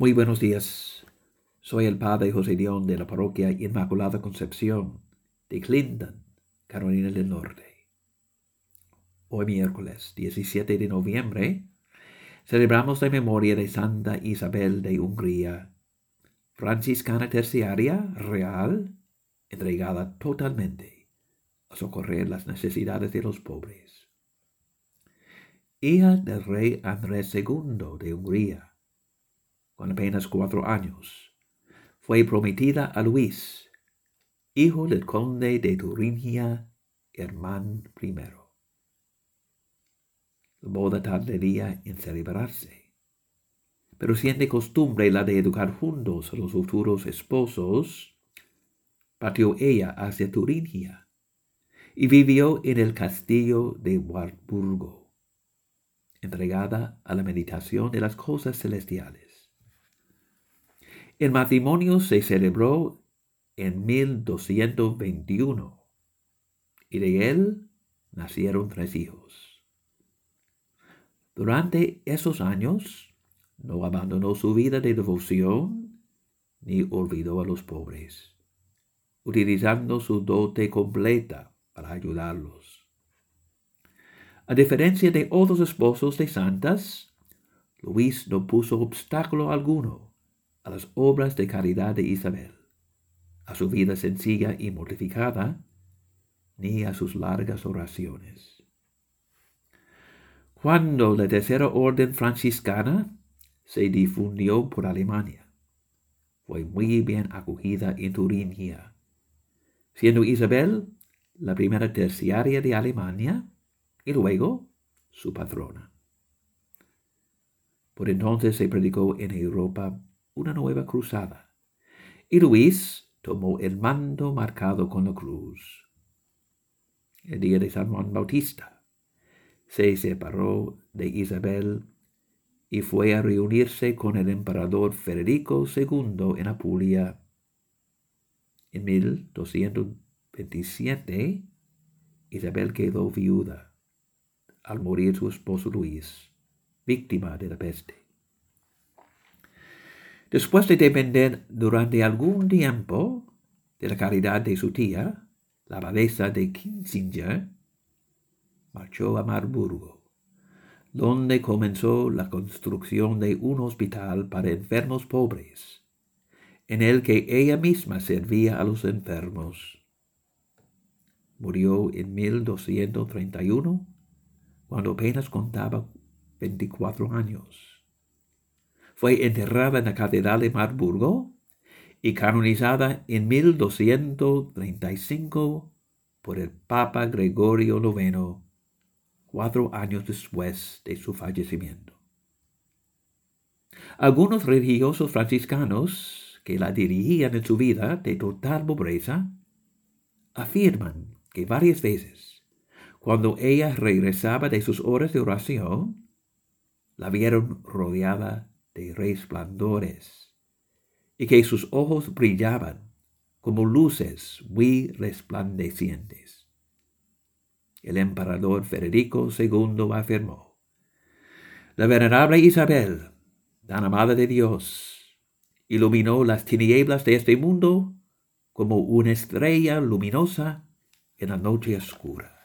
Muy buenos días. Soy el padre José León de la parroquia Inmaculada Concepción de Clinton, Carolina del Norte. Hoy miércoles 17 de noviembre celebramos la memoria de Santa Isabel de Hungría, franciscana terciaria real, entregada totalmente a socorrer las necesidades de los pobres. Hija del rey Andrés II de Hungría, con apenas cuatro años. Fue prometida a Luis, hijo del conde de Turingia, Hermán I. La boda tardaría en celebrarse, pero siendo costumbre la de educar juntos a los futuros esposos, partió ella hacia Turingia y vivió en el castillo de Wartburgo, entregada a la meditación de las cosas celestiales. El matrimonio se celebró en 1221 y de él nacieron tres hijos. Durante esos años no abandonó su vida de devoción ni olvidó a los pobres, utilizando su dote completa para ayudarlos. A diferencia de otros esposos de santas, Luis no puso obstáculo alguno a las obras de caridad de Isabel, a su vida sencilla y mortificada, ni a sus largas oraciones. Cuando la tercera orden franciscana se difundió por Alemania, fue muy bien acogida en Turingia, siendo Isabel la primera terciaria de Alemania y luego su patrona. Por entonces se predicó en Europa una nueva cruzada, y Luis tomó el mando marcado con la cruz. El día de San Juan Bautista se separó de Isabel y fue a reunirse con el emperador Federico II en Apulia. En 1227, Isabel quedó viuda al morir su esposo Luis, víctima de la peste. Después de depender durante algún tiempo de la caridad de su tía, la abadesa de Kinsinger, marchó a Marburgo, donde comenzó la construcción de un hospital para enfermos pobres, en el que ella misma servía a los enfermos. Murió en 1231, cuando apenas contaba 24 años. Fue enterrada en la Catedral de Marburgo y canonizada en 1235 por el Papa Gregorio IX, cuatro años después de su fallecimiento. Algunos religiosos franciscanos que la dirigían en su vida de total pobreza afirman que varias veces, cuando ella regresaba de sus horas de oración, la vieron rodeada resplandores, y que sus ojos brillaban como luces muy resplandecientes. El emperador Federico II afirmó, la venerable Isabel, tan amada de Dios, iluminó las tinieblas de este mundo como una estrella luminosa en la noche oscura.